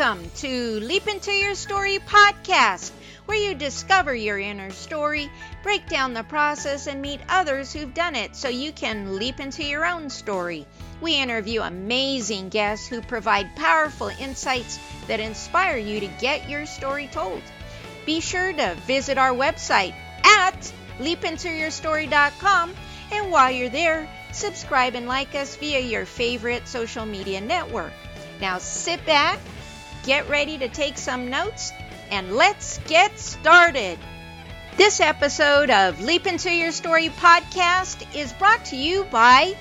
Welcome to Leap Into Your Story podcast, where you discover your inner story, break down the process, and meet others who've done it so you can leap into your own story. We interview amazing guests who provide powerful insights that inspire you to get your story told. Be sure to visit our website at leapintoyourstory.com, and while you're there, subscribe and like us via your favorite social media network. Now sit back, get ready to take some notes, and let's get started. This episode of Leap Into Your Story podcast is brought to you by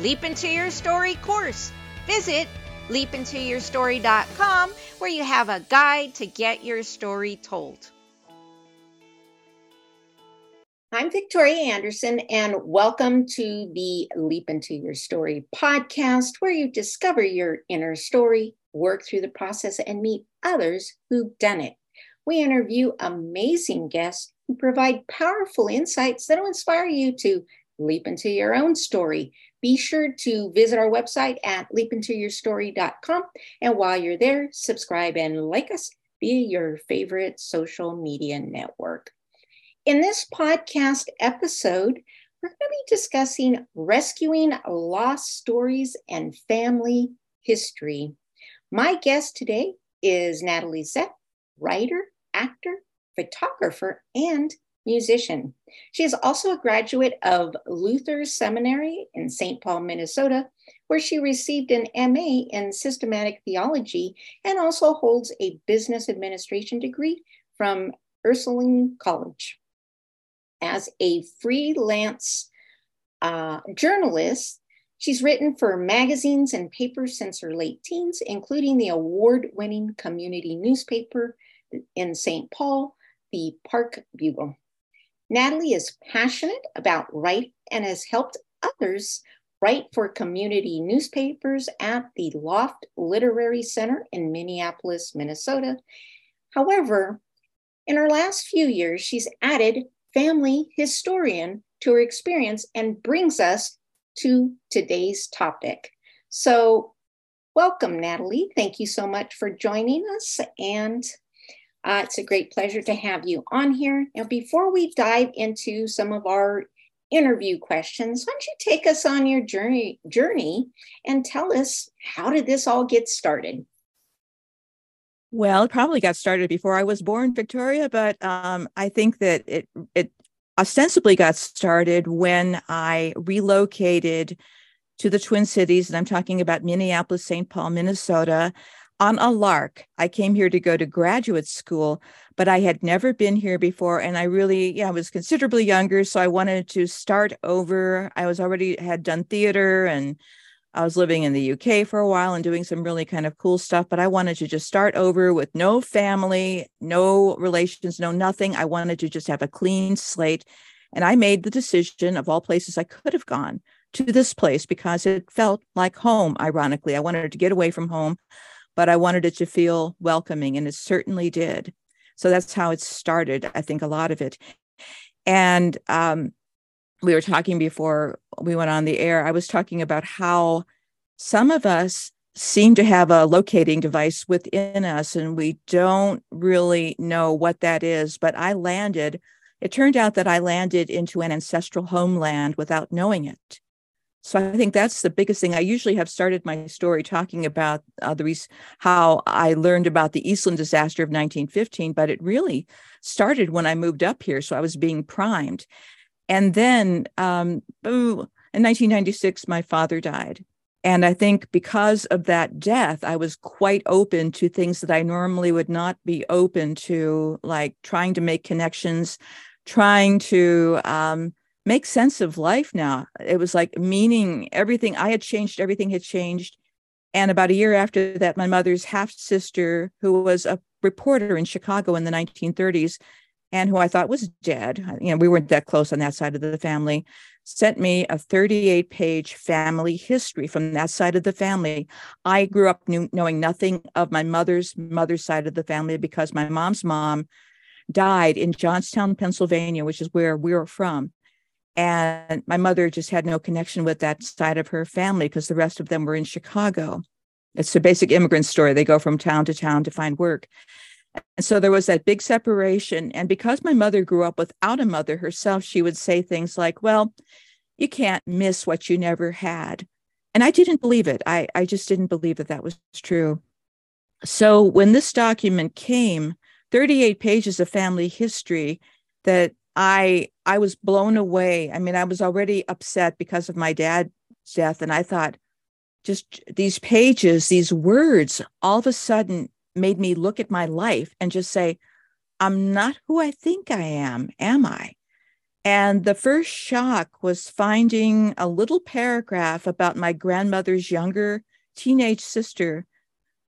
Leap Into Your Story course. Visit leapintoyourstory.com where you have a guide to get your story told. I'm Victoria Anderson, and welcome to the Leap Into Your Story podcast, where you discover your inner story, work through the process, and meet others who've done it. We interview amazing guests who provide powerful insights that will inspire you to leap into your own story. Be sure to visit our website at leapintoyourstory.com. And while you're there, subscribe and like us via your favorite social media network. In this podcast episode, we're going to be discussing rescuing lost stories and family history. My guest today is Natalie Zett, writer, actor, photographer, and musician. She is also a graduate of Luther Seminary in St. Paul, Minnesota, where she received an MA in systematic theology and also holds a business administration degree from Ursuline College as a freelance uh, journalist. She's written for magazines and papers since her late teens, including the award winning community newspaper in St. Paul, the Park Bugle. Natalie is passionate about writing and has helped others write for community newspapers at the Loft Literary Center in Minneapolis, Minnesota. However, in her last few years, she's added family historian to her experience and brings us to today's topic. So, welcome, Natalie. Thank you so much for joining us. And uh, it's a great pleasure to have you on here. Now, before we dive into some of our interview questions, why don't you take us on your journey, journey and tell us how did this all get started? Well, it probably got started before I was born, Victoria, but um, I think that it it ostensibly got started when I relocated to the Twin Cities, and I'm talking about Minneapolis, St. Paul, Minnesota, on a lark. I came here to go to graduate school, but I had never been here before, and I really, yeah, I was considerably younger, so I wanted to start over. I was already had done theater and I was living in the UK for a while and doing some really kind of cool stuff, but I wanted to just start over with no family, no relations, no nothing. I wanted to just have a clean slate. And I made the decision of all places I could have gone to this place because it felt like home, ironically. I wanted to get away from home, but I wanted it to feel welcoming, and it certainly did. So that's how it started, I think, a lot of it. And um, we were talking before we went on the air, I was talking about how some of us seem to have a locating device within us and we don't really know what that is. But I landed, it turned out that I landed into an ancestral homeland without knowing it. So I think that's the biggest thing. I usually have started my story talking about uh, the re- how I learned about the Eastland disaster of 1915, but it really started when I moved up here. So I was being primed. And then um, in 1996, my father died. And I think because of that death, I was quite open to things that I normally would not be open to, like trying to make connections, trying to um, make sense of life now. It was like meaning everything. I had changed, everything had changed. And about a year after that, my mother's half sister, who was a reporter in Chicago in the 1930s, and who I thought was dead, uh, you know, we weren't that close on that side of the family, sent me a 38 page family history from that side of the family. I grew up knew, knowing nothing of my mother's mother's side of the family because my mom's mom died in Johnstown, Pennsylvania, which is where we were from. And my mother just had no connection with that side of her family because the rest of them were in Chicago. It's a basic immigrant story. They go from town to town to find work. And so there was that big separation. And because my mother grew up without a mother herself, she would say things like, Well, you can't miss what you never had. And I didn't believe it. I, I just didn't believe that that was true. So when this document came, 38 pages of family history that I I was blown away. I mean, I was already upset because of my dad's death and I thought just these pages, these words all of a sudden made me look at my life and just say, I'm not who I think I am, am I? And the first shock was finding a little paragraph about my grandmother's younger teenage sister,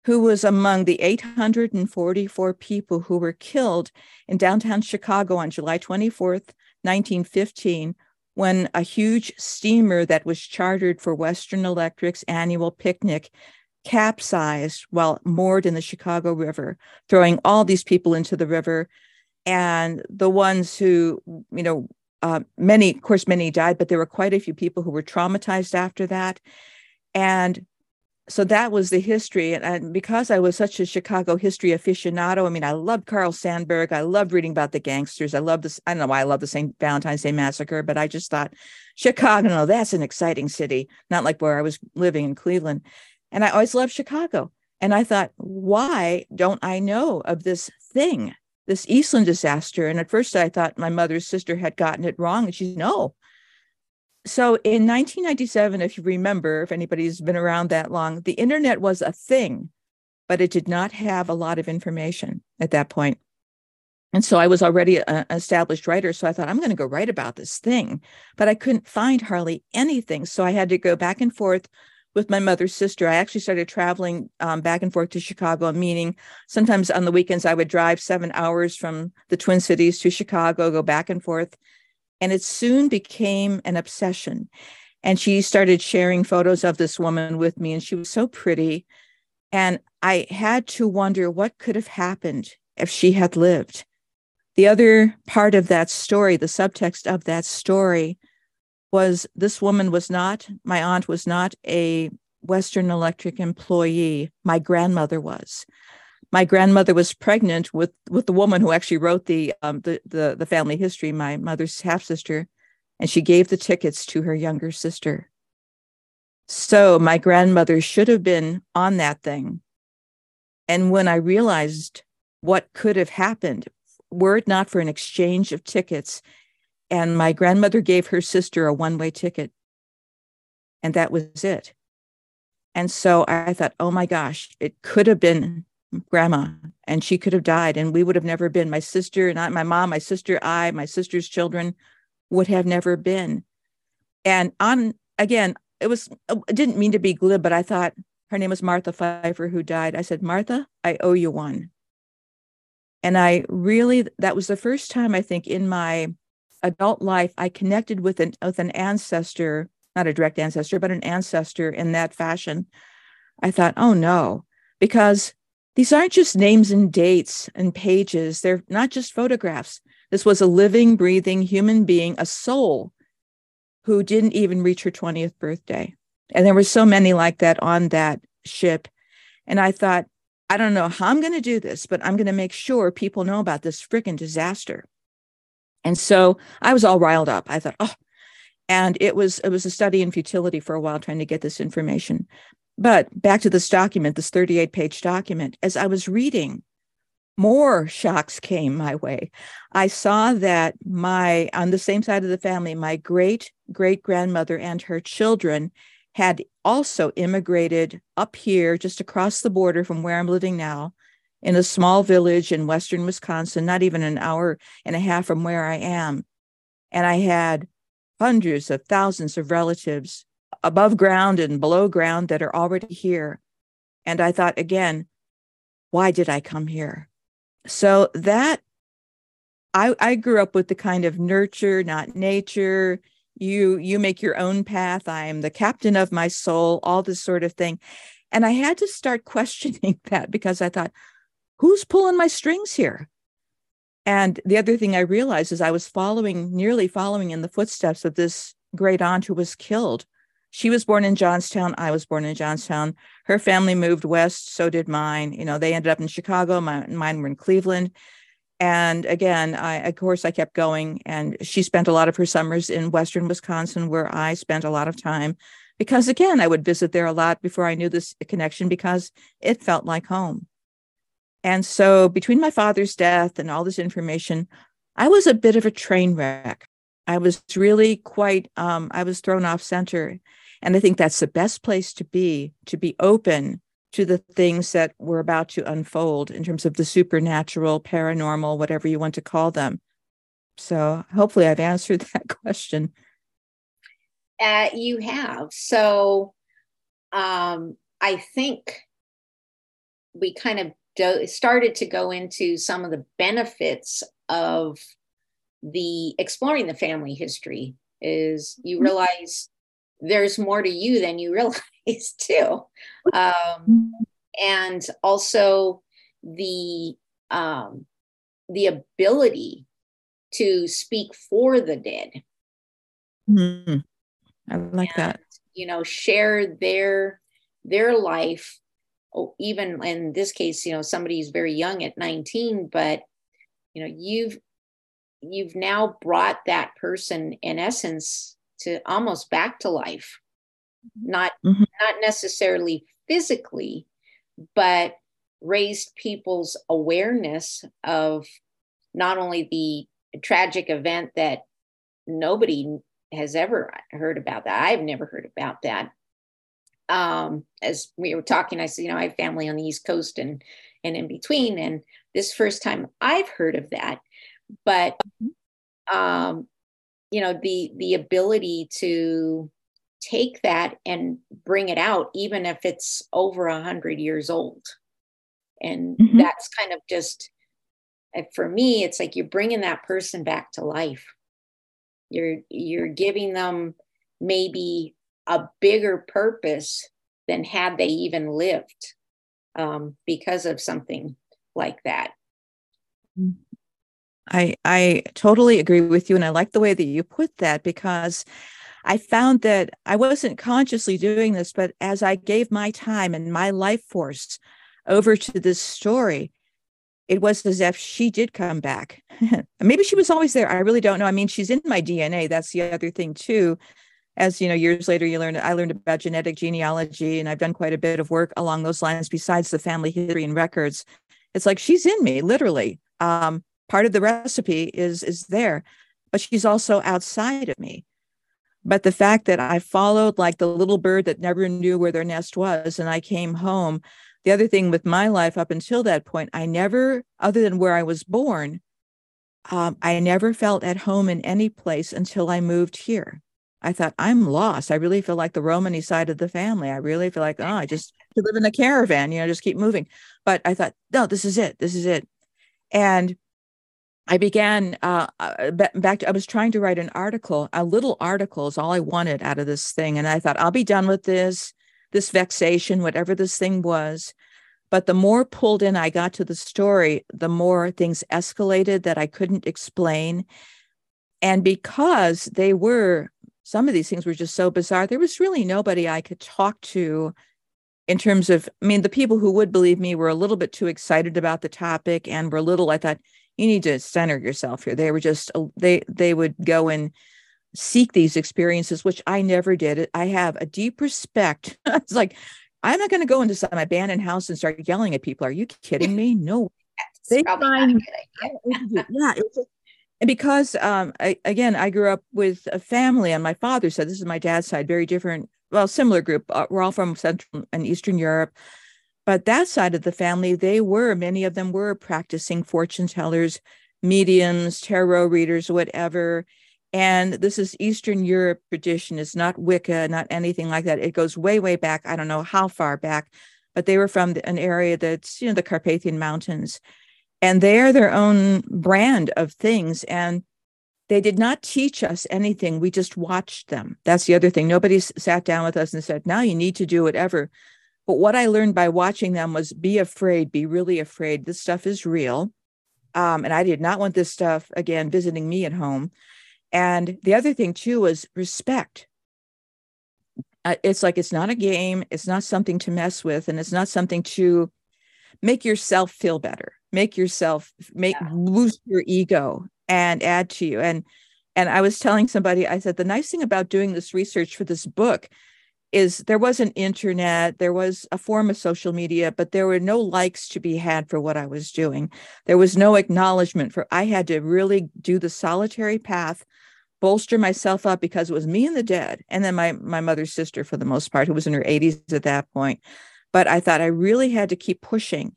who was among the 844 people who were killed in downtown Chicago on July 24th, 1915, when a huge steamer that was chartered for Western Electric's annual picnic capsized while moored in the Chicago River, throwing all these people into the river. And the ones who, you know, uh, many, of course, many died, but there were quite a few people who were traumatized after that. And so that was the history. And, and, because I was such a Chicago history aficionado, I mean, I loved Carl Sandburg. I loved reading about the gangsters. I love this. I don't know why I love the St. Valentine's Day Massacre, but I just thought Chicago, that's an exciting city, not like where I was living in Cleveland. And I always loved Chicago. And I thought, why don't I know of this thing, this Eastland disaster? And at first I thought my mother's sister had gotten it wrong. And she no, so in 1997, if you remember, if anybody's been around that long, the internet was a thing, but it did not have a lot of information at that point. And so I was already an established writer. So I thought, I'm going to go write about this thing. But I couldn't find hardly anything. So I had to go back and forth with my mother's sister. I actually started traveling um, back and forth to Chicago, meaning sometimes on the weekends I would drive seven hours from the Twin Cities to Chicago, go back and forth. And it soon became an obsession. And she started sharing photos of this woman with me, and she was so pretty. And I had to wonder what could have happened if she had lived. The other part of that story, the subtext of that story, was this woman was not, my aunt was not a Western Electric employee. My grandmother was my grandmother was pregnant with with the woman who actually wrote the um, the, the the family history, my mother's half sister, and she gave the tickets to her younger sister. So my grandmother should have been on that thing. And when I realized what could have happened, were it not for an exchange of tickets, and my grandmother gave her sister a one way ticket, and that was it. And so I thought, oh my gosh, it could have been grandma and she could have died and we would have never been. My sister and I, my mom my sister i my sister's children would have never been. And on again it was uh, i didn't mean to be glib but i thought her name was martha pfeiffer who died. I said martha i owe you one. And i really that was the first time i think in my adult life i connected with an with an ancestor not a direct ancestor but an ancestor in that fashion i thought oh no because these aren't just names and dates and pages, they're not just photographs. This was a living, breathing human being, a soul who didn't even reach her 20th birthday. And there were so many like that on that ship. And I thought, I don't know how I'm going to do this, but I'm going to make sure people know about this freaking disaster. And so I was all riled up. I thought, oh, and it was it was a study in futility for a while trying to get this information. But back to this document, this 38 page document, as I was reading, more shocks came my way. I saw that my, on the same side of the family, my great great grandmother and her children had also immigrated up here, just across the border from where I'm living now, in a small village in western Wisconsin, not even an hour and a half from where I am. And I had hundreds of thousands of relatives above ground and below ground that are already here. And I thought again, why did I come here? So that I, I grew up with the kind of nurture, not nature. You you make your own path. I am the captain of my soul, all this sort of thing. And I had to start questioning that because I thought, who's pulling my strings here? And the other thing I realized is I was following, nearly following in the footsteps of this great aunt who was killed she was born in Johnstown. I was born in Johnstown. Her family moved west. So did mine. You know, they ended up in Chicago. My, mine were in Cleveland. And again, I, of course, I kept going. And she spent a lot of her summers in Western Wisconsin, where I spent a lot of time because, again, I would visit there a lot before I knew this connection because it felt like home. And so, between my father's death and all this information, I was a bit of a train wreck. I was really quite, um, I was thrown off center. And I think that's the best place to be, to be open to the things that were about to unfold in terms of the supernatural, paranormal, whatever you want to call them. So hopefully I've answered that question. Uh, you have. So um, I think we kind of do- started to go into some of the benefits of the exploring the family history is you mm-hmm. realize there's more to you than you realize too um, and also the um, the ability to speak for the dead mm-hmm. i like and, that you know share their their life oh, even in this case you know somebody somebody's very young at 19 but you know you've you've now brought that person in essence to almost back to life not mm-hmm. not necessarily physically but raised people's awareness of not only the tragic event that nobody has ever heard about that i've never heard about that um, as we were talking i said you know i have family on the east coast and and in between and this first time i've heard of that. But um, you know the the ability to take that and bring it out even if it's over a hundred years old. And mm-hmm. that's kind of just for me it's like you're bringing that person back to life. You're you're giving them maybe a bigger purpose than had they even lived um, because of something like that. I I totally agree with you and I like the way that you put that because I found that I wasn't consciously doing this but as I gave my time and my life force over to this story it was as if she did come back. Maybe she was always there. I really don't know. I mean, she's in my DNA. That's the other thing too. As you know, years later, you learn. I learned about genetic genealogy, and I've done quite a bit of work along those lines. Besides the family history and records, it's like she's in me, literally. Um, part of the recipe is is there but she's also outside of me but the fact that i followed like the little bird that never knew where their nest was and i came home the other thing with my life up until that point i never other than where i was born um, i never felt at home in any place until i moved here i thought i'm lost i really feel like the romany side of the family i really feel like oh i just to live in a caravan you know just keep moving but i thought no this is it this is it and I began uh, uh back. To, I was trying to write an article. A little article is all I wanted out of this thing, and I thought I'll be done with this, this vexation, whatever this thing was. But the more pulled in I got to the story, the more things escalated that I couldn't explain. And because they were some of these things were just so bizarre, there was really nobody I could talk to in terms of. I mean, the people who would believe me were a little bit too excited about the topic and were a little. I thought you need to center yourself here. They were just uh, they they would go and seek these experiences which i never did. I have a deep respect. It's like i'm not going to go into some abandoned house and start yelling at people. Are you kidding me? No. They find yeah and because um I, again i grew up with a family on my father's side this is my dad's side very different well similar group uh, we're all from central and eastern europe but that side of the family, they were, many of them were practicing fortune tellers, mediums, tarot readers, whatever. And this is Eastern Europe tradition. It's not Wicca, not anything like that. It goes way, way back. I don't know how far back, but they were from an area that's, you know, the Carpathian Mountains. And they are their own brand of things. And they did not teach us anything. We just watched them. That's the other thing. Nobody sat down with us and said, now you need to do whatever. But what I learned by watching them was be afraid, be really afraid. This stuff is real. Um, and I did not want this stuff again visiting me at home. And the other thing too was respect. uh, it's like it's not a game it's not something to mess with and it's not something to make yourself feel better. Make yourself make yeah. boost your ego and add to you. And and i was telling somebody i said the nice thing about doing this research for this book is there was an internet there was a form of social media but there were no likes to be had for what i was doing. There was no acknowledgement for i had to really do the solitary path bolster myself up because it was me and the dead and then my my mother's sister for the most part who was in her 80s at that point but i thought i really had to keep pushing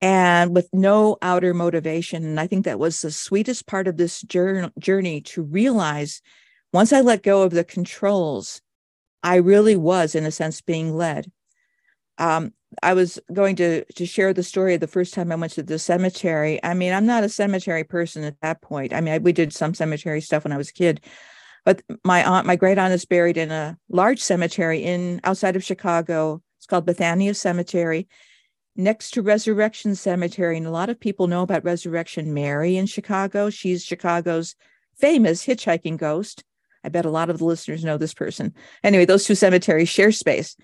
and with no outer motivation and i think that was the sweetest part of this journey to realize once i let go of the controls i really was in a sense being led um, I was going to to share the story of the first time I went to the cemetery. I mean, I'm not a cemetery person at that point. I mean, I, we did some cemetery stuff when I was a kid, but my aunt, my great aunt, is buried in a large cemetery in outside of Chicago. It's called Bethania Cemetery, next to Resurrection Cemetery, and a lot of people know about Resurrection Mary in Chicago. She's Chicago's famous hitchhiking ghost. I bet a lot of the listeners know this person. Anyway, those two cemeteries share space.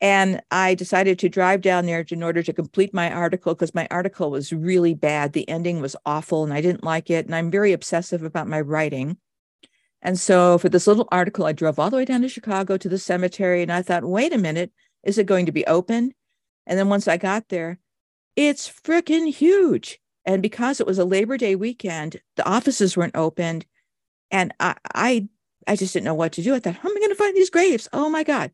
And I decided to drive down there in order to complete my article because my article was really bad. The ending was awful and I didn't like it. And I'm very obsessive about my writing. And so for this little article, I drove all the way down to Chicago to the cemetery and I thought, wait a minute, is it going to be open? And then once I got there, it's freaking huge. And because it was a Labor Day weekend, the offices weren't opened. And I, I, I just didn't know what to do. I thought, how am I going to find these graves? Oh my God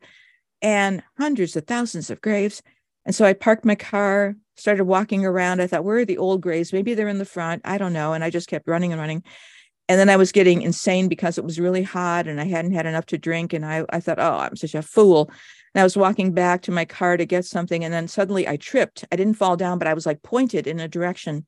and hundreds of thousands of graves. And so I parked my car, started walking around. I thought, where are the old graves? Maybe they're in the front. I don't know. And I just kept running and running. And then I was getting insane because it was really hot and I hadn't had enough to drink. And I, I thought, oh, I'm such a fool. And I was walking back to my car to get something. And then suddenly I tripped. I didn't fall down, but I was like pointed in a direction.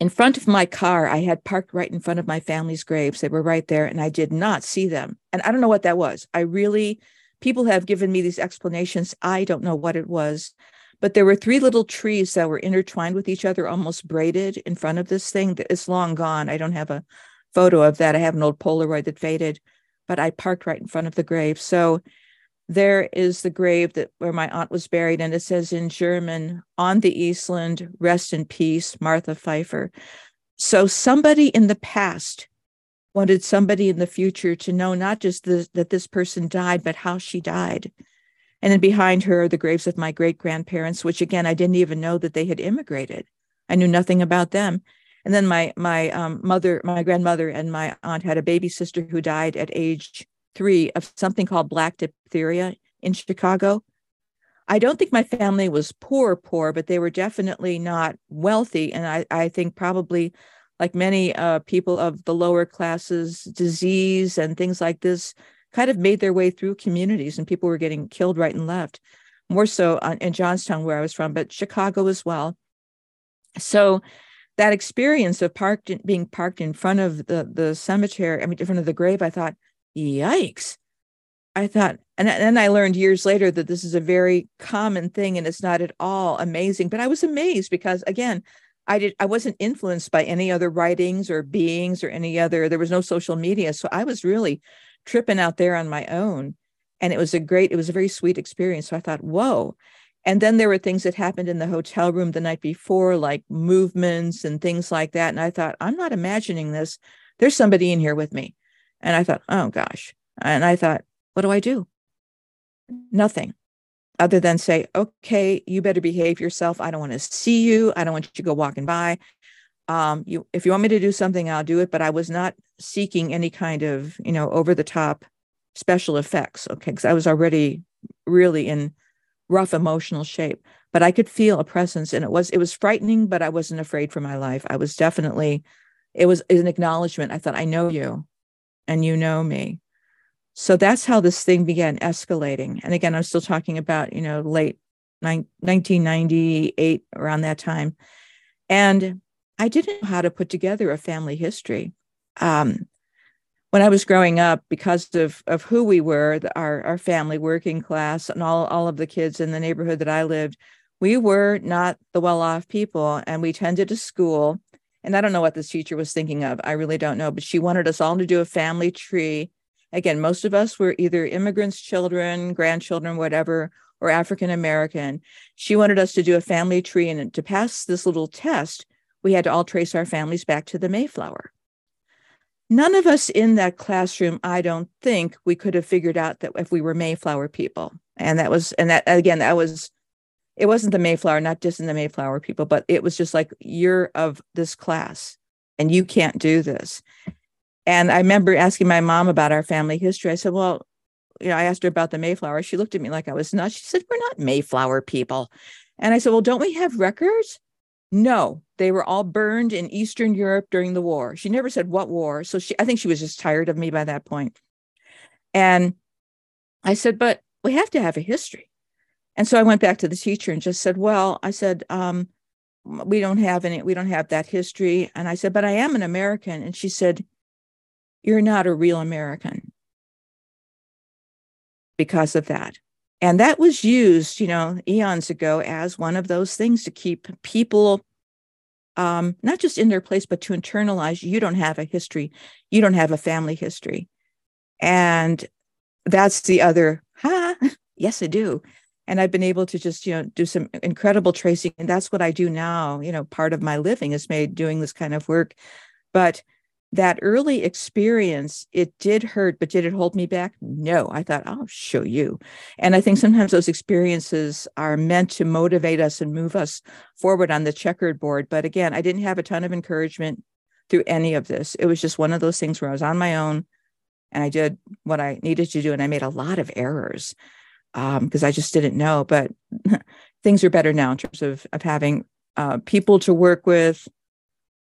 In front of my car, I had parked right in front of my family's graves. They were right there, and I did not see them. And I don't know what that was. I really people have given me these explanations. I don't know what it was, but there were three little trees that were intertwined with each other, almost braided in front of this thing. It's long gone. I don't have a photo of that. I have an old Polaroid that faded, but I parked right in front of the grave. So there is the grave that where my aunt was buried, and it says in German, "On the Eastland, rest in peace, Martha Pfeiffer." So somebody in the past wanted somebody in the future to know not just the, that this person died, but how she died. And then behind her are the graves of my great grandparents, which again, I didn't even know that they had immigrated. I knew nothing about them. And then my my um, mother, my grandmother, and my aunt had a baby sister who died at age three of something called black diphtheria in Chicago. I don't think my family was poor, poor, but they were definitely not wealthy. And I, I think probably like many uh, people of the lower classes, disease and things like this kind of made their way through communities, and people were getting killed right and left. More so in Johnstown, where I was from, but Chicago as well. So that experience of parked in, being parked in front of the the cemetery, I mean, in front of the grave, I thought, yikes. I thought, and then I learned years later that this is a very common thing and it's not at all amazing. But I was amazed because, again, I did I wasn't influenced by any other writings or beings or any other there was no social media so I was really tripping out there on my own and it was a great it was a very sweet experience so I thought whoa and then there were things that happened in the hotel room the night before like movements and things like that and I thought I'm not imagining this there's somebody in here with me and I thought oh gosh and I thought what do I do nothing other than say, okay, you better behave yourself. I don't want to see you. I don't want you to go walking by. Um, you, if you want me to do something, I'll do it. But I was not seeking any kind of, you know, over the top special effects. Okay. Cause I was already really in rough emotional shape, but I could feel a presence and it was, it was frightening, but I wasn't afraid for my life. I was definitely, it was an acknowledgement. I thought, I know you and you know me. So that's how this thing began escalating. And again, I'm still talking about, you know, late 1998, around that time. And I didn't know how to put together a family history. Um, when I was growing up, because of, of who we were, the, our, our family, working class, and all, all of the kids in the neighborhood that I lived, we were not the well off people. And we tended to school. And I don't know what this teacher was thinking of. I really don't know. But she wanted us all to do a family tree Again, most of us were either immigrants, children, grandchildren, whatever, or African American. She wanted us to do a family tree, and to pass this little test, we had to all trace our families back to the Mayflower. None of us in that classroom, I don't think, we could have figured out that if we were Mayflower people. And that was, and that again, that was, it wasn't the Mayflower, not just in the Mayflower people, but it was just like, you're of this class and you can't do this. And I remember asking my mom about our family history. I said, Well, you know, I asked her about the Mayflower. She looked at me like I was nuts. She said, We're not Mayflower people. And I said, Well, don't we have records? No, they were all burned in Eastern Europe during the war. She never said what war. So she, I think she was just tired of me by that point. And I said, But we have to have a history. And so I went back to the teacher and just said, Well, I said, um, we don't have any, we don't have that history. And I said, But I am an American. And she said, you're not a real American because of that. And that was used, you know, eons ago as one of those things to keep people um, not just in their place, but to internalize you don't have a history, you don't have a family history. And that's the other, ha, yes, I do. And I've been able to just, you know, do some incredible tracing. And that's what I do now. You know, part of my living is made doing this kind of work. But that early experience, it did hurt, but did it hold me back? No. I thought, I'll show you. And I think sometimes those experiences are meant to motivate us and move us forward on the checkered board. But again, I didn't have a ton of encouragement through any of this. It was just one of those things where I was on my own and I did what I needed to do. And I made a lot of errors because um, I just didn't know. But things are better now in terms of, of having uh, people to work with,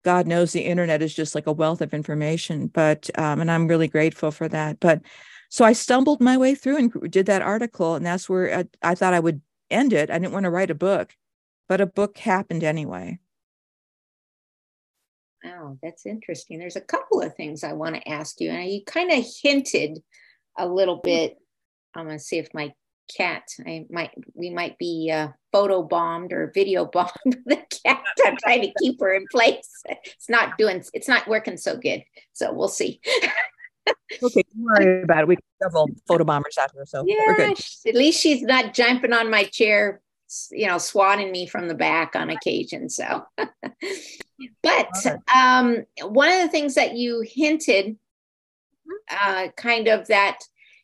God knows the internet is just like a wealth of information, but, um, and I'm really grateful for that. But so I stumbled my way through and did that article, and that's where I, I thought I would end it. I didn't want to write a book, but a book happened anyway. Wow, that's interesting. There's a couple of things I want to ask you. And you kind of hinted a little bit. I'm going to see if my cat. I might we might be uh, photo bombed or video bombed the cat. I'm trying to keep her in place. It's not doing. It's not working so good. So we'll see. okay, don't worry about it. We have several photo bombers out here, so yeah, we're good. At least she's not jumping on my chair, you know, swatting me from the back on occasion. So, but um, one of the things that you hinted, uh, kind of that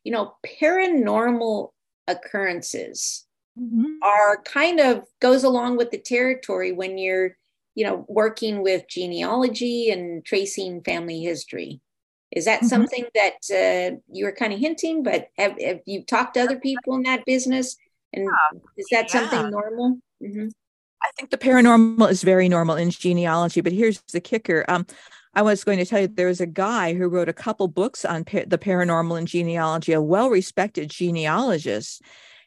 you know, paranormal occurrences mm-hmm. are kind of goes along with the territory when you're you know working with genealogy and tracing family history is that mm-hmm. something that uh, you were kind of hinting but have, have, you talked to other people in that business and yeah. is that yeah. something normal mm-hmm. i think the paranormal is very normal in genealogy but here's the kicker um, I was going to tell you there was a guy who wrote a couple books on pa- the paranormal and genealogy, a well respected genealogist.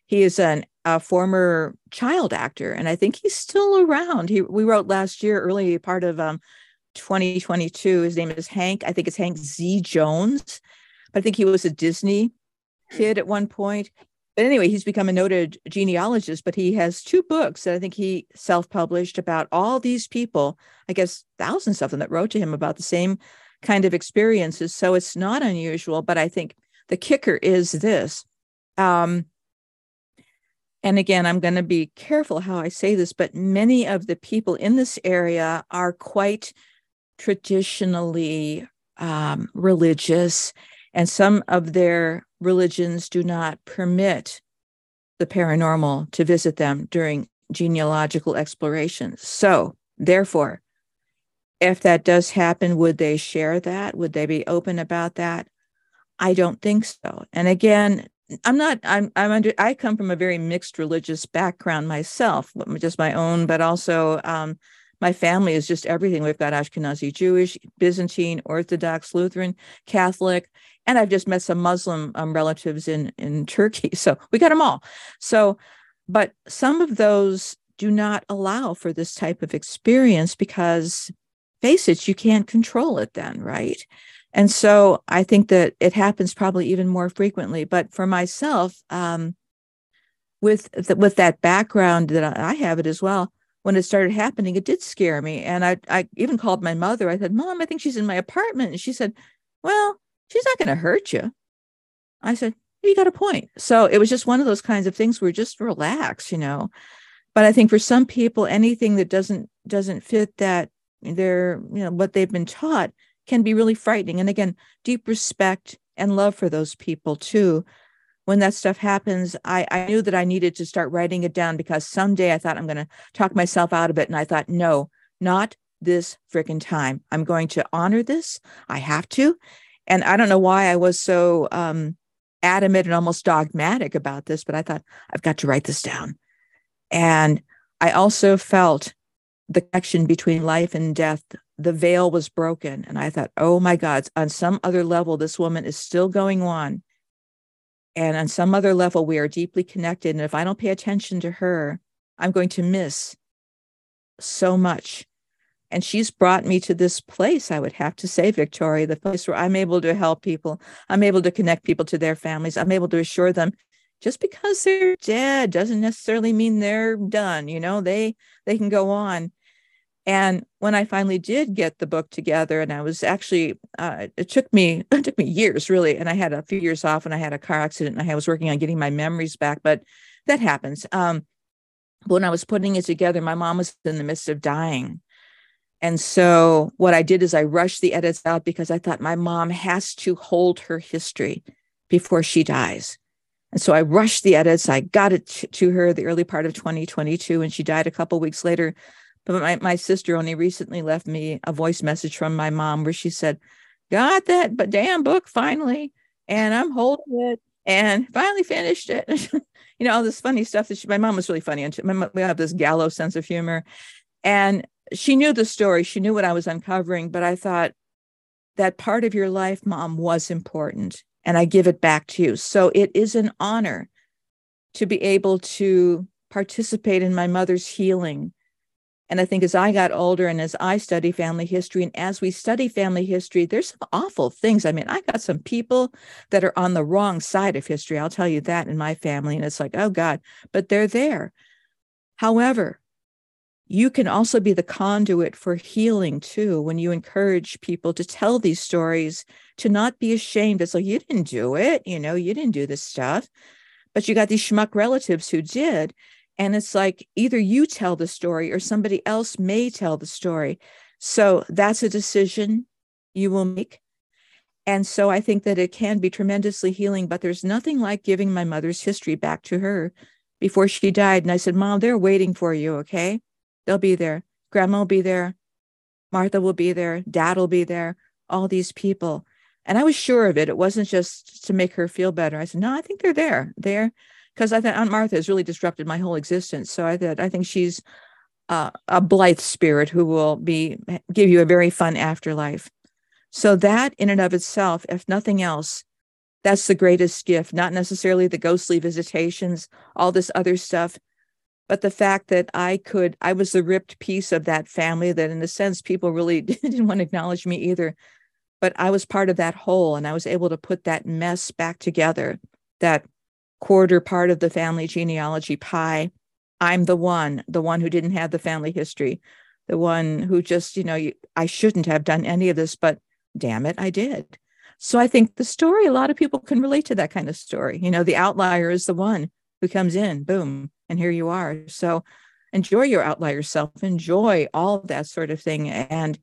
He is an, a former child actor, and I think he's still around. He we wrote last year, early part of um, 2022. His name is Hank. I think it's Hank Z. Jones. I think he was a Disney kid at one point. But anyway, he's become a noted genealogist, but he has two books that I think he self published about all these people, I guess thousands of them that wrote to him about the same kind of experiences. So it's not unusual, but I think the kicker is this. Um, and again, I'm going to be careful how I say this, but many of the people in this area are quite traditionally um, religious, and some of their religions do not permit the paranormal to visit them during genealogical explorations. So, therefore, if that does happen, would they share that? Would they be open about that? I don't think so. And again, I'm not, I'm, I'm under, I come from a very mixed religious background myself, just my own, but also um, my family is just everything. We've got Ashkenazi Jewish, Byzantine, Orthodox, Lutheran, Catholic, and I've just met some Muslim um, relatives in in Turkey. So we got them all. So, but some of those do not allow for this type of experience because, face it, you can't control it. Then, right? And so I think that it happens probably even more frequently. But for myself, um, with with that background that I have it as well, when it started happening, it did scare me. And I, I even called my mother. I said, Mom, I think she's in my apartment. And she said, Well, she's not going to hurt you. I said, You got a point. So it was just one of those kinds of things where just relax, you know. But I think for some people, anything that doesn't doesn't fit that their, you know, what they've been taught can be really frightening. And again, deep respect and love for those people too. When that stuff happens, I, I knew that I needed to start writing it down because someday I thought I'm going to talk myself out of it. And I thought, no, not this freaking time. I'm going to honor this. I have to. And I don't know why I was so um, adamant and almost dogmatic about this, but I thought, I've got to write this down. And I also felt the connection between life and death, the veil was broken. And I thought, oh my God, on some other level, this woman is still going on. And on some other level, we are deeply connected. And if I don't pay attention to her, I'm going to miss so much. And she's brought me to this place, I would have to say, Victoria, the place where I'm able to help people. I'm able to connect people to their families. I'm able to assure them just because they're dead doesn't necessarily mean they're done. You know, they they can go on. And when I finally did get the book together, and I was actually, uh, it took me it took me years really, and I had a few years off, and I had a car accident, and I was working on getting my memories back, but that happens. Um, when I was putting it together, my mom was in the midst of dying, and so what I did is I rushed the edits out because I thought my mom has to hold her history before she dies. And so I rushed the edits. I got it to her the early part of 2022, and she died a couple weeks later. But my, my sister only recently left me a voice message from my mom where she said, Got that but damn book finally. And I'm holding it and finally finished it. you know, all this funny stuff that she, my mom was really funny. And she, my, we have this gallows sense of humor. And she knew the story. She knew what I was uncovering. But I thought that part of your life, mom, was important. And I give it back to you. So it is an honor to be able to participate in my mother's healing and I think as I got older and as I study family history, and as we study family history, there's some awful things. I mean, I got some people that are on the wrong side of history. I'll tell you that in my family. And it's like, oh God, but they're there. However, you can also be the conduit for healing too when you encourage people to tell these stories, to not be ashamed. It's like, you didn't do it. You know, you didn't do this stuff. But you got these schmuck relatives who did. And it's like either you tell the story or somebody else may tell the story. So that's a decision you will make. And so I think that it can be tremendously healing, but there's nothing like giving my mother's history back to her before she died. And I said, Mom, they're waiting for you. Okay. They'll be there. Grandma will be there. Martha will be there. Dad will be there. All these people. And I was sure of it. It wasn't just to make her feel better. I said, No, I think they're there. They're because I thought Aunt Martha has really disrupted my whole existence. So I thought I think she's uh, a blithe spirit who will be give you a very fun afterlife. So that in and of itself, if nothing else, that's the greatest gift. Not necessarily the ghostly visitations, all this other stuff, but the fact that I could, I was the ripped piece of that family. That in a sense, people really didn't want to acknowledge me either. But I was part of that whole, and I was able to put that mess back together. That quarter part of the family genealogy pie. I'm the one, the one who didn't have the family history, the one who just, you know, I shouldn't have done any of this, but damn it, I did. So I think the story, a lot of people can relate to that kind of story. You know, the outlier is the one who comes in, boom, and here you are. So enjoy your outlier self, enjoy all that sort of thing and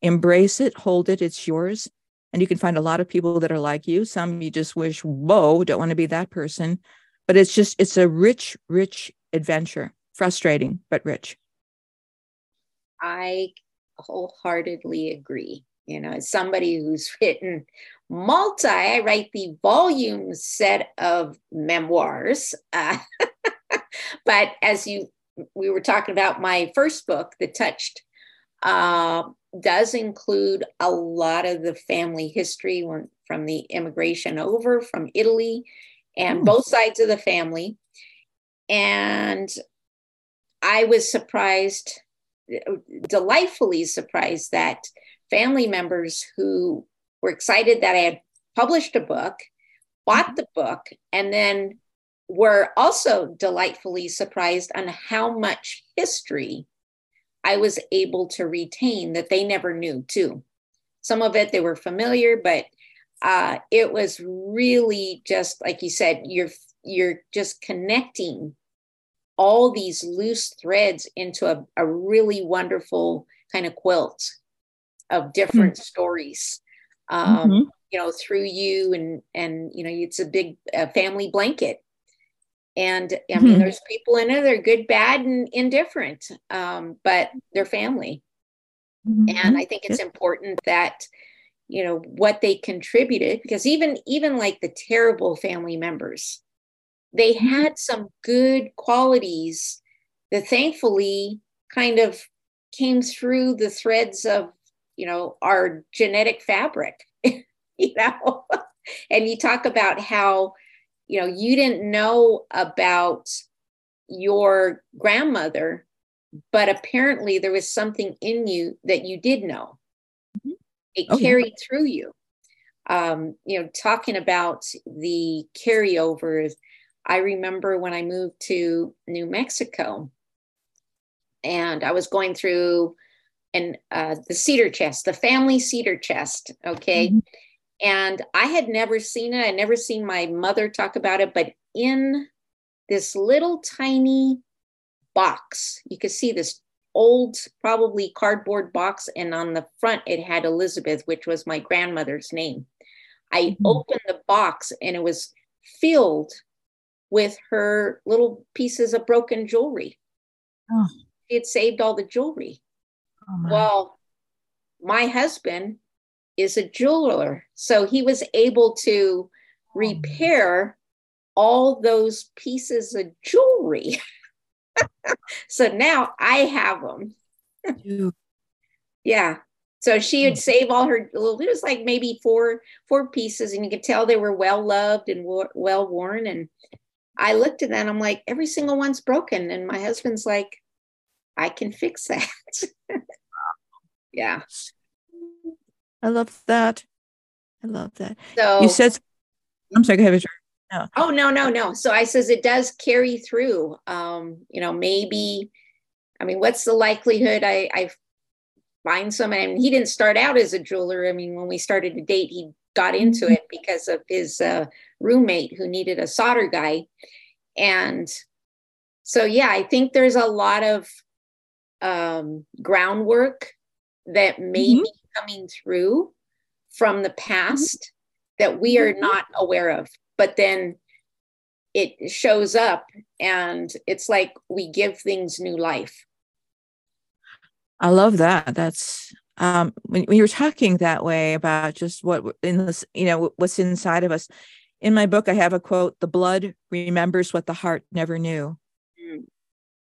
embrace it, hold it, it's yours. And you can find a lot of people that are like you. Some you just wish, whoa, don't want to be that person. But it's just, it's a rich, rich adventure. Frustrating, but rich. I wholeheartedly agree. You know, as somebody who's written multi, I write the volume set of memoirs. Uh, but as you, we were talking about my first book that touched uh, does include a lot of the family history from the immigration over from Italy and mm. both sides of the family. And I was surprised, delightfully surprised, that family members who were excited that I had published a book bought the book and then were also delightfully surprised on how much history I was able to retain that they never knew too. Some of it they were familiar, but uh, it was really just like you said, you're you're just connecting all these loose threads into a, a really wonderful kind of quilt of different mm-hmm. stories. Um, mm-hmm. You know, through you and and you know, it's a big uh, family blanket. And I mean, mm-hmm. there's people in it. They're good, bad, and indifferent, um, but they're family. And mm-hmm. I think it's important that you know what they contributed because even even like the terrible family members they mm-hmm. had some good qualities that thankfully kind of came through the threads of you know our genetic fabric you know and you talk about how you know you didn't know about your grandmother but apparently there was something in you that you did know it oh, carried yeah. through you. Um, you know, talking about the carryovers, I remember when I moved to New Mexico and I was going through and uh, the cedar chest, the family cedar chest. Okay. Mm-hmm. And I had never seen it. I never seen my mother talk about it, but in this little tiny box, you could see this old, probably cardboard box, and on the front it had Elizabeth, which was my grandmother's name. I mm-hmm. opened the box and it was filled with her little pieces of broken jewelry. Oh. She had saved all the jewelry. Oh my. Well, my husband is a jeweler, so he was able to oh. repair all those pieces of jewelry. so now I have them. yeah. So she would hmm. save all her. Well, it was like maybe four four pieces, and you could tell they were well loved and well worn. And I looked at that, I'm like, every single one's broken. And my husband's like, I can fix that. yeah. I love that. I love that. So you said, I'm sorry, go ahead, no. Oh no, no, no. So I says it does carry through. Um, you know, maybe. I mean, what's the likelihood I, I find someone? And he didn't start out as a jeweler. I mean, when we started to date, he got into mm-hmm. it because of his uh, roommate who needed a solder guy, and so yeah, I think there's a lot of um, groundwork that may mm-hmm. Coming through from the past mm-hmm. that we are mm-hmm. not aware of but then it shows up and it's like we give things new life i love that that's um when, when you're talking that way about just what in this you know what's inside of us in my book i have a quote the blood remembers what the heart never knew mm.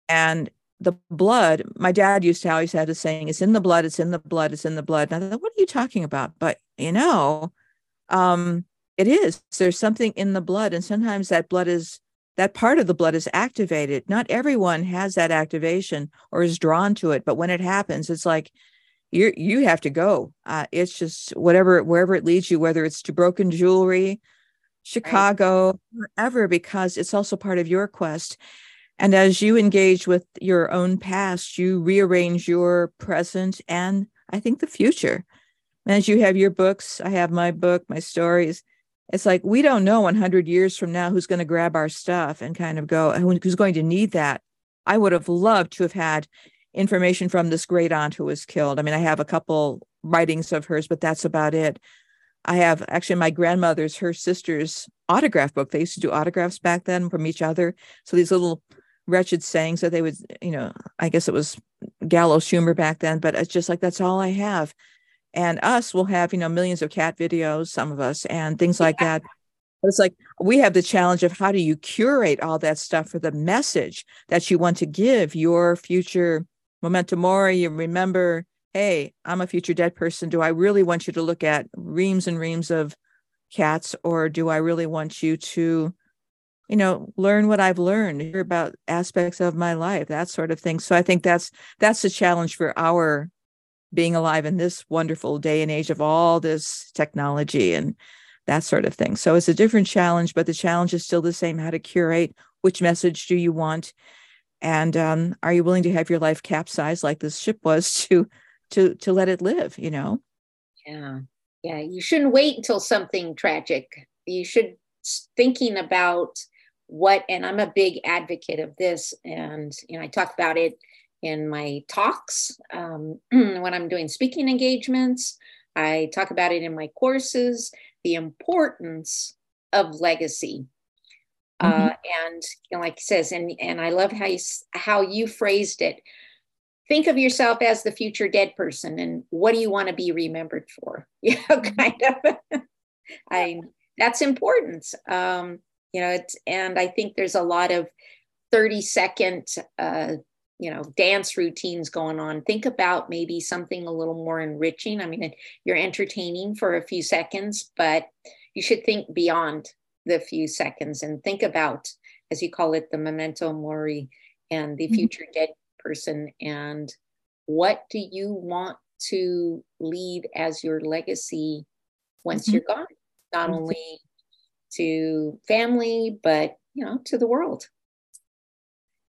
and the blood my dad used to always have a saying it's in the blood it's in the blood it's in the blood. And i thought what are you talking about? But you know um it is. There's something in the blood and sometimes that blood is that part of the blood is activated. Not everyone has that activation or is drawn to it but when it happens it's like you you have to go. Uh, it's just whatever wherever it leads you whether it's to broken jewelry chicago right. wherever because it's also part of your quest and as you engage with your own past you rearrange your present and i think the future. As you have your books i have my book my stories. It's like we don't know 100 years from now who's going to grab our stuff and kind of go who's going to need that? I would have loved to have had information from this great aunt who was killed. I mean i have a couple writings of hers but that's about it. I have actually my grandmother's her sister's autograph book. They used to do autographs back then from each other. So these little wretched sayings that they would you know i guess it was gallows humor back then but it's just like that's all i have. And us will have you know millions of cat videos some of us and things like yeah. that. But it's like we have the challenge of how do you curate all that stuff for the message that you want to give your future memento mori you remember hey i'm a future dead person. Do i really want you to look at reams and reams of cats or do i really want you to you know learn what i've learned hear about aspects of my life that sort of thing. So i think that's that's the challenge for our being alive in this wonderful day and age of all this technology and that sort of thing. So it's a different challenge, but the challenge is still the same how to curate which message do you want? And um, are you willing to have your life capsize like this ship was to to to let it live you know? Yeah. Yeah you shouldn't wait until something tragic. You should thinking about what and i'm a big advocate of this and you know i talk about it in my talks um, when i'm doing speaking engagements. I talk about it in my courses the importance of legacy. Uh, mm-hmm. uh, and you know, like he says and and i love how you how you phrased it. Think of yourself as the future dead person and what do you want to be remembered for? You know mm-hmm. kind of. I that's important. Um you know it's and i think there's a lot of 30 second uh you know dance routines going on think about maybe something a little more enriching i mean you're entertaining for a few seconds but you should think beyond the few seconds and think about as you call it the memento mori and the mm-hmm. future mm-hmm. dead person and what do you want to leave as your legacy once mm-hmm. you're gone not only to family but you know to the world.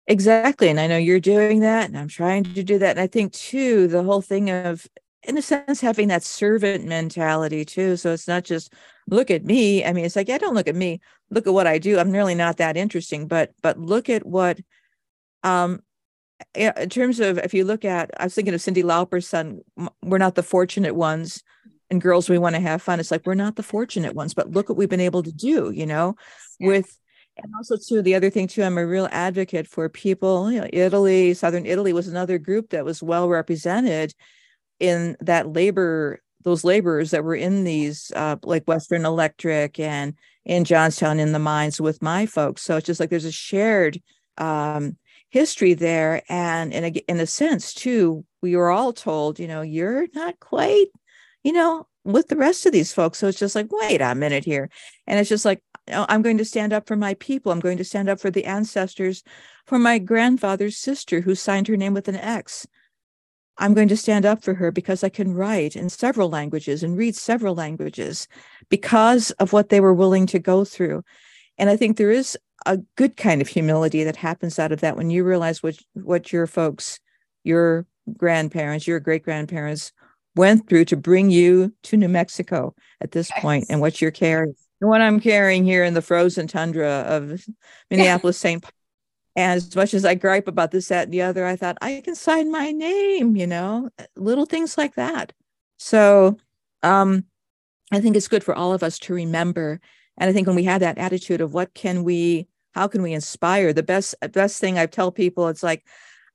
Exactly and i know you're doing that and i'm trying to do that and i think too the whole thing of in a sense having that servant mentality too so it's not just look at me. I mean it's like yeah don't look at me. Look at what i do. I'm really not that interesting but but look at what um in terms of if you look at i was thinking of Cyndi lauper's son we're not the fortunate ones and girls we want to have fun. It's like we're not the fortunate ones but look what we've been able to do you know yeah. with and also too the other thing too i'm a real advocate for people you know italy southern italy was another group that was well represented in that labor those laborers that were in these uh, like western electric and in johnstown in the mines with my folks. So it's just like there's a shared um, history there. And in a, in a sense too we were all told you know you're not quite you know with the rest of these folks. So it's just like wait a minute here. And it's just like oh, i'm going to stand up for my people. I'm going to stand up for the ancestors for my grandfather's sister who signed her name with an x. I'm going to stand up for her because i can write in several languages and read several languages because of what they were willing to go through. And i think there is a good kind of humility that happens out of that when you realize what what your folks your grandparents your great grandparents went through to bring you to New Mexico at this yes. point and what you're carrying and what I'm carrying here in the frozen tundra of Minneapolis St. Paul and as much as I gripe about this, that, and the other, I thought I can sign my name, you know, little things like that. So um, I think it's good for all of us to remember. And I think when we have that attitude of what can we how can we inspire the best best thing i tell people it's like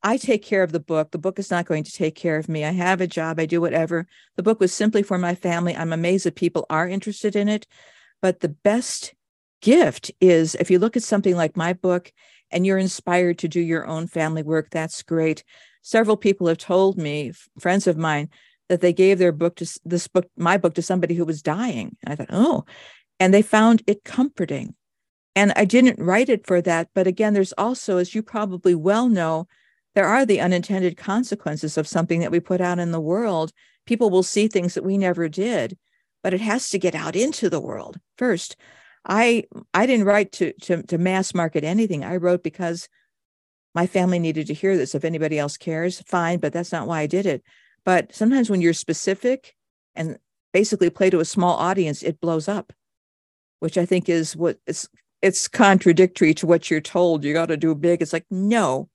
i take care of the book. The book is not going to take care of me. I have a job. I do whatever. The book was simply for my family. I'm amazed that people are interested in it. But the best gift is if you look at something like my book and you're inspired to do your own family work that's great. Several people have told me friends of mine that they gave their book to this book my book to somebody who was dying. And i thought oh. And they found it comforting. And I didn't write it for that. But again, there's also, as you probably well know, there are the unintended consequences of something that we put out in the world. People will see things that we never did, but it has to get out into the world first. I I didn't write to to, to mass market anything. I wrote because my family needed to hear this. If anybody else cares, fine, but that's not why I did it. But sometimes when you're specific and basically play to a small audience, it blows up, which I think is what it's it's contradictory to what you're told you got to do big it's like no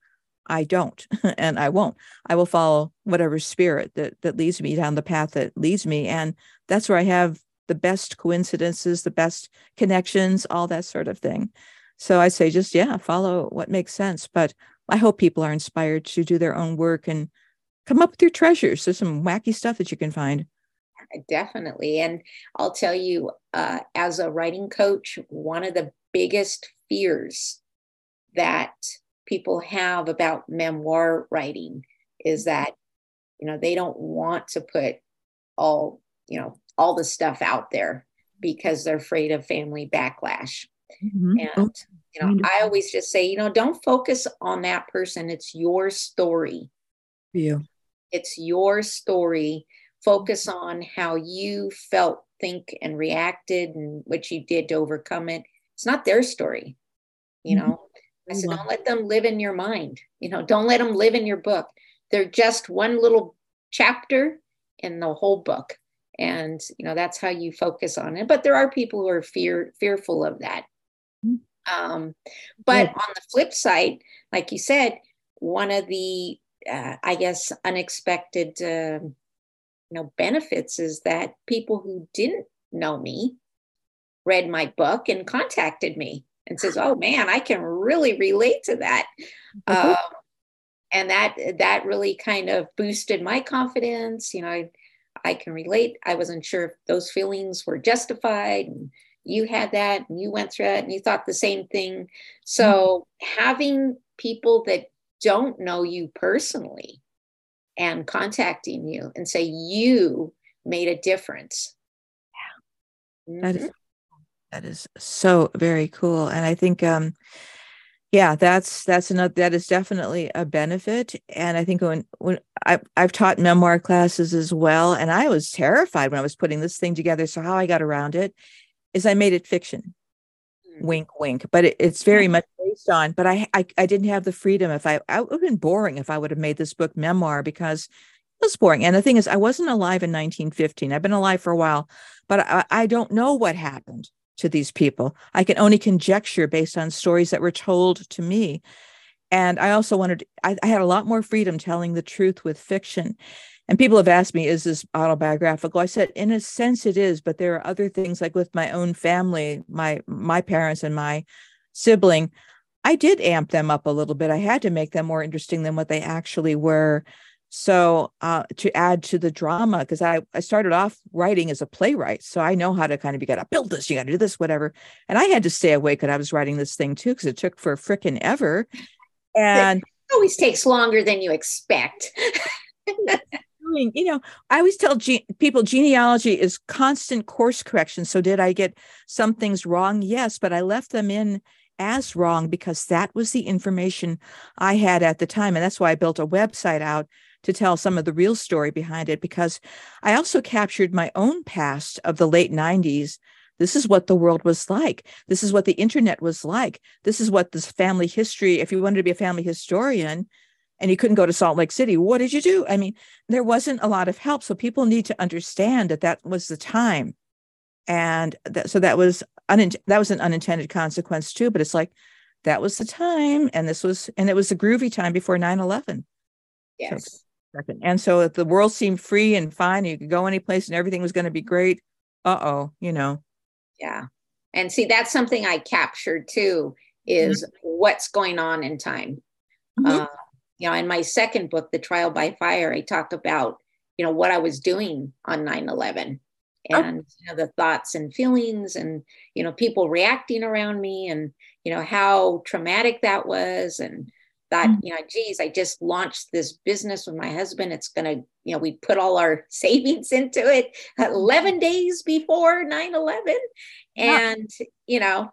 i don't and i won't. I will follow whatever spirit that that leads me down the path that leads me and that's where i have the best coincidences the best connections all that sort of thing. So i say just yeah follow what makes sense but i hope people are inspired to do their own work and come up with your treasures. There's some wacky stuff that you can find. Definitely and i'll tell you uh, as a writing coach one of the biggest fears that people have about memoir writing is that you know they don't want to put all you know all the stuff out there because they're afraid of family backlash. Mm-hmm. and oh, you know i always just say you know don't focus on that person. It's your story. Yeah. It's your story. Focus on how you felt think and reacted and what you did to overcome it. It's not their story you mm-hmm. know i said don't let them live in your mind you know don't let them live in your book. They're just one little chapter in the whole book. And you know that's how you focus on it. But there are people who are fear fearful of that. Mm-hmm. um, but on the flip side like you said one of the uh, i guess unexpected uh, you know benefits is that people who didn't know me read my book and contacted me and says oh man i can really relate to that mm-hmm. um, and that that really kind of boosted my confidence you know I, I can relate. I wasn't sure if those feelings were justified. And you had that and you went through it and you thought the same thing. So mm-hmm. having people that don't know you personally and contacting you and say you made a difference. Yeah. Mm-hmm. That is so very cool. And I think um yeah that's that's another that is definitely a benefit and i think when when I, i've taught memoir classes as well and i was terrified when i was putting this thing together so how i got around it is i made it fiction mm-hmm. wink wink but it, it's very much based on but I, I i didn't have the freedom if i i would have been boring if i would have made this book memoir because it was boring and the thing is i wasn't alive in 1915 i've been alive for a while but i, I don't know what happened to these people. I can only conjecture based on stories that were told to me. And I also wanted, I, I, had a lot more freedom telling the truth with fiction. And people have asked me, is this autobiographical? I said, in a sense it is, but there are other things like with my own family, my my parents and my sibling, I did amp them up a little bit. I had to make them more interesting than what they actually were. So uh, to add to the drama, because I, I started off writing as a playwright, so I know how to kind of you got to build this, you got to do this, whatever. And I had to stay awake when I was writing this thing too, because it took for frickin' ever. And it always takes longer than you expect. you know, I always tell ge- people genealogy is constant course correction. So did I get some things wrong? Yes, but I left them in as wrong because that was the information I had at the time. And that's why I built a website out to tell some of the real story behind it because I also captured my own past of the late 90s. This is what the world was like. This is what the internet was like. This is what this family history, if you wanted to be a family historian and you couldn't go to Salt Lake City, what did you do? I mean, there wasn't a lot of help. So people need to understand that that was the time. And that, so that was that was an unintended consequence too, but it's like that was the time and this was and it was a groovy time before 9-11 yes so second. And so if the world seemed free and fine, you could go any place and everything was going to be great. Uh oh, you know. Yeah. And see, that's something I captured too is mm-hmm. what's going on in time. Mm-hmm. Uh, you know, in my second book, The Trial by Fire, I talk about, you know, what I was doing on 9 11 and oh. you know, the thoughts and feelings and, you know, people reacting around me and, you know, how traumatic that was and, thought, mm-hmm. you know, geez, I just launched this business with my husband. It's going to, you know, we put all our savings into it 11 days before 9 11. And, you know,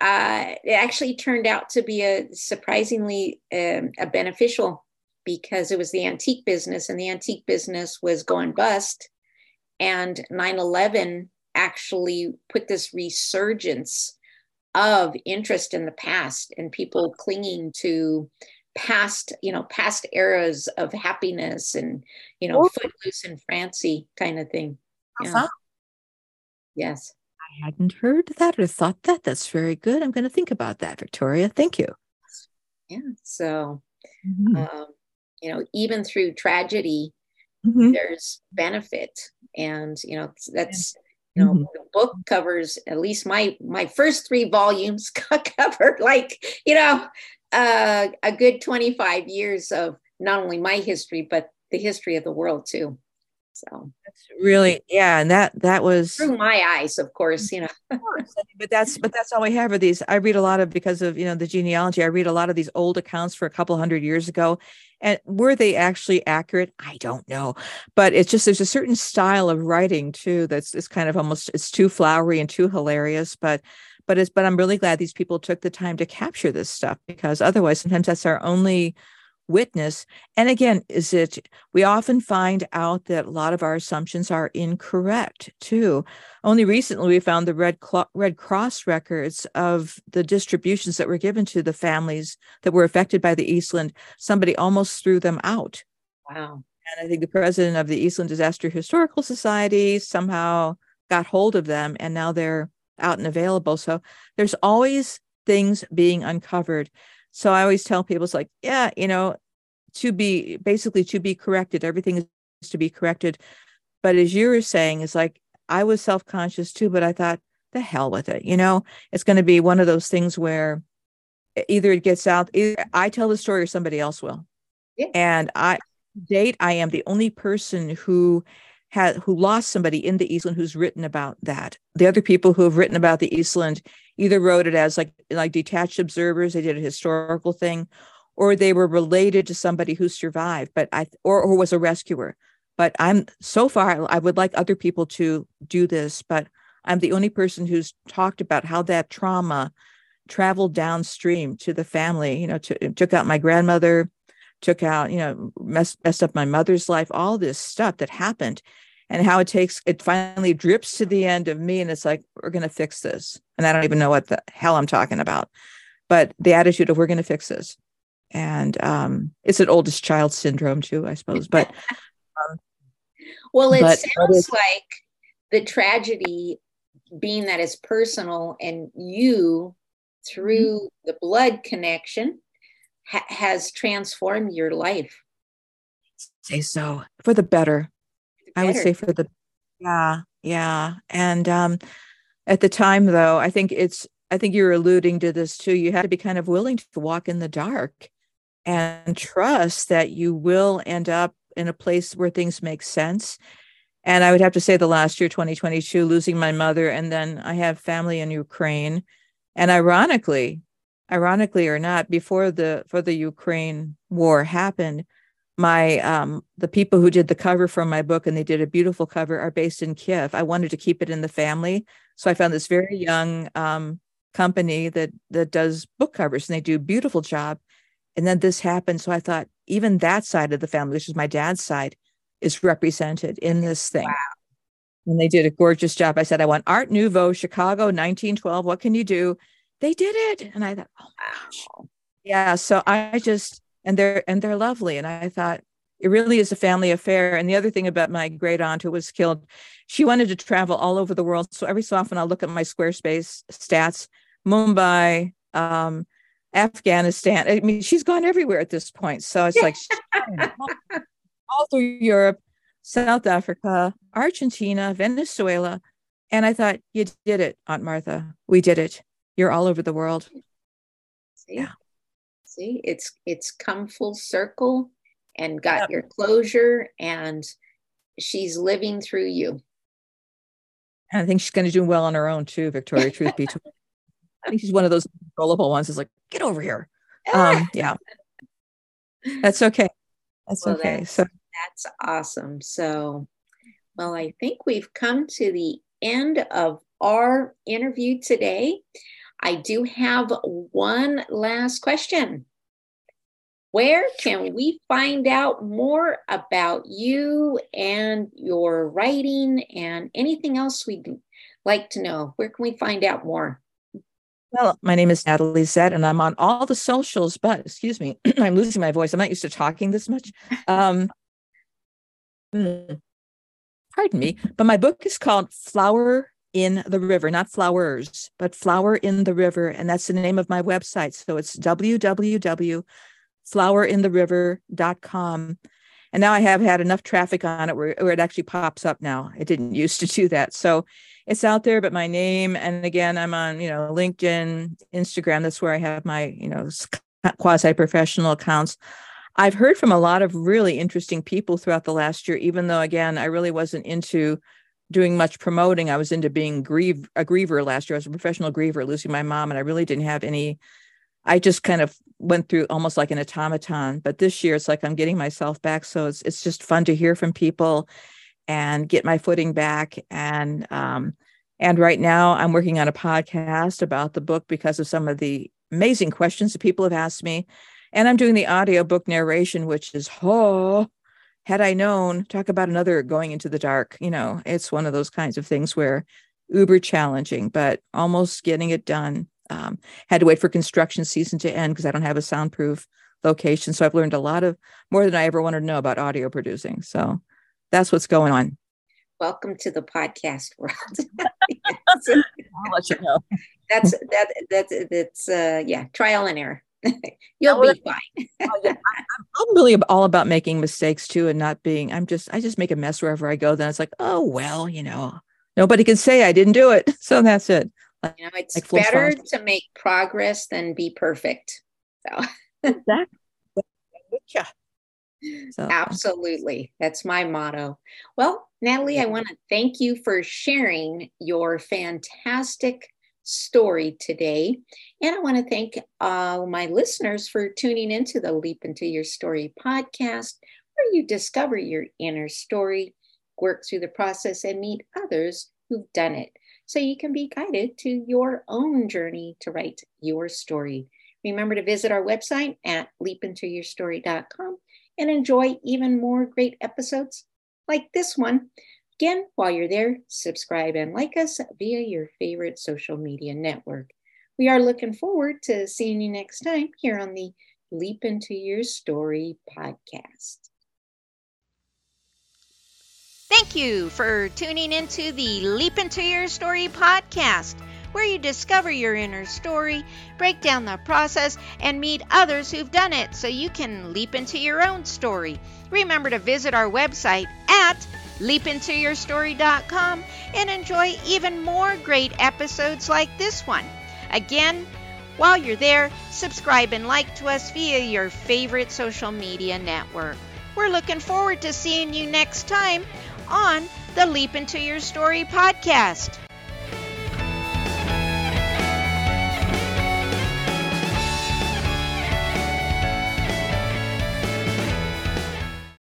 uh, it actually turned out to be a surprisingly um, a beneficial because it was the antique business and the antique business was going bust. And 9 11 actually put this resurgence of interest in the past and people clinging to past you know past eras of happiness and you know oh. footloose and francie kind of thing yeah. yes i hadn't heard that or thought that that's very good i'm going to think about that victoria thank you yeah so mm-hmm. um, you know even through tragedy mm-hmm. there's benefit and you know that's you know mm-hmm. the book covers at least my my first three volumes covered like you know uh, a good 25 years of not only my history but the history of the world too so. That's really yeah and that that was through my eyes of course you know. But that's but that's all we have are these i read a lot of because of you know the genealogy i read a lot of these old accounts for a couple hundred years ago and were they actually accurate? I don't know but it's just there's a certain style of writing too that's it's kind of almost it's too flowery and too hilarious but but it's but i'm really glad these people took the time to capture this stuff because otherwise sometimes that's our only witness. And again, is it, we often find out that a lot of our assumptions are incorrect too. Only recently we found the Red, Cl- Red Cross records of the distributions that were given to the families that were affected by the Eastland. Somebody almost threw them out. Wow. And I think the president of the Eastland Disaster Historical Society somehow got hold of them and now they're out and available. So there's always things being uncovered. So I always tell people it's like, yeah, you know, to be basically to be corrected, everything is to be corrected. But as you were saying, it's like I was self-conscious too, but I thought, the hell with it. You know, it's going to be one of those things where either it gets out, either I tell the story or somebody else will. Yeah. And I date, I am the only person who had who lost somebody in the Eastland who's written about that. The other people who have written about the Eastland either wrote it as like like detached observers, they did a historical thing, or they were related to somebody who survived, but I or, or was a rescuer. But I'm so far I would like other people to do this, but I'm the only person who's talked about how that trauma traveled downstream to the family, you know, to, took out my grandmother, took out, you know, messed, messed up my mother's life, all this stuff that happened and how it takes, it finally drips to the end of me. And it's like, we're going to fix this. And I don't even know what the hell I'm talking about. But the attitude of we're going to fix this. And um, it's an oldest child syndrome too, I suppose. But um, well, it but, sounds like the tragedy being that it's personal and you through mm-hmm. the blood connection ha- has transformed your life. Say so for the better. better. I would say for the yeah, yeah. And um at the time though, I think it's I think you're alluding to this too. You have to be kind of willing to walk in the dark and trust that you will end up in a place where things make sense. And I would have to say the last year, 2022, losing my mother, and then I have family in Ukraine and ironically, ironically or not, before the for the Ukraine war happened, my um the people who did the cover for my book and they did a beautiful cover are based in Kiev. I wanted to keep it in the family. So I found this very young um company that that does book covers and they do a beautiful job. And then this happened. So I thought even that side of the family, which is my dad's side, is represented in this thing. Wow and they did a gorgeous job. I said, I want Art Nouveau, Chicago, 1912. What can you do? They did it. And I thought, oh gosh. Yeah. So I just, and they're, and they're lovely. And I thought, it really is a family affair. And the other thing about my great aunt who was killed, she wanted to travel all over the world. So every so often I'll look at my Squarespace stats, Mumbai, um, Afghanistan. I mean, she's gone everywhere at this point. So it's like all through Europe. South Africa, Argentina, Venezuela. And I thought, you did it, Aunt Martha. We did it. You're all over the world. See? Yeah. See, it's it's come full circle and got yep. your closure and she's living through you. And I think she's going to do well on her own too, Victoria, truth be told. I think she's one of those gullible ones is like, get over here. Um, yeah. That's okay. That's well, okay. That's, so that's awesome. So, well, I think we've come to the end of our interview today. I do have one last question. Where can we find out more about you and your writing and anything else we'd like to know? Where can we find out more? Well, my name is Natalie Zett, and I'm on all the socials, but excuse me, I'm losing my voice. I'm not used to talking this much. Um, Mm. pardon me, but my book is called Flower in the River, not flowers, but Flower in the River. And that's the name of my website. So it's www.flowerintheriver.com. And now I have had enough traffic on it where, where it actually pops up now. It didn't used to do that. So it's out there, but my name, and again, I'm on, you know, LinkedIn, Instagram. That's where I have my, you know, quasi professional accounts. I've heard from a lot of really interesting people throughout the last year, even though, again, I really wasn't into doing much promoting. I was into being grieve, a griever last year. I was a professional griever, losing my mom, and I really didn't have any. I just kind of went through almost like an automaton. But this year, it's like I'm getting myself back. So it's it's just fun to hear from people and get my footing back. And um, and right now, I'm working on a podcast about the book because of some of the amazing questions that people have asked me and I'm doing the audiobook narration, which is, oh, had I known, talk about another going into the dark. You know, it's one of those kinds of things where uber challenging, but almost getting it done. Um, had to wait for construction season to end because I don't have a soundproof location. So I've learned a lot of more than I ever wanted to know about audio producing. So that's what's going on. Welcome to the podcast world. I'll let you know. That's that that's that's uh yeah, trial and error. You'll be fine. oh, yeah. I, I'm really all about making mistakes too and not being, I'm just, I just make a mess wherever I go. Then it's like, oh, well, you know, nobody can say I didn't do it. So that's it. You know, it's like better to make progress than be perfect. So exactly. Yeah. So. Absolutely. That's my motto. Well, Natalie, I want to thank you for sharing your fantastic story today. And I want to thank all my listeners for tuning into the Leap Into Your Story podcast, where you discover your inner story, work through the process, and meet others who've done it so you can be guided to your own journey to write your story. Remember to visit our website at leapintoyourstory.com and enjoy even more great episodes like this one. Again, while you're there, subscribe and like us via your favorite social media network. We are looking forward to seeing you next time here on the Leap Into Your Story podcast. Thank you for tuning into the Leap Into Your Story podcast, where you discover your inner story, break down the process, and meet others who've done it so you can leap into your own story. Remember to visit our website at leapintoyourstory.com and enjoy even more great episodes like this one. Again, while you're there, subscribe and like to us via your favorite social media network. We're looking forward to seeing you next time on the Leap Into Your Story podcast.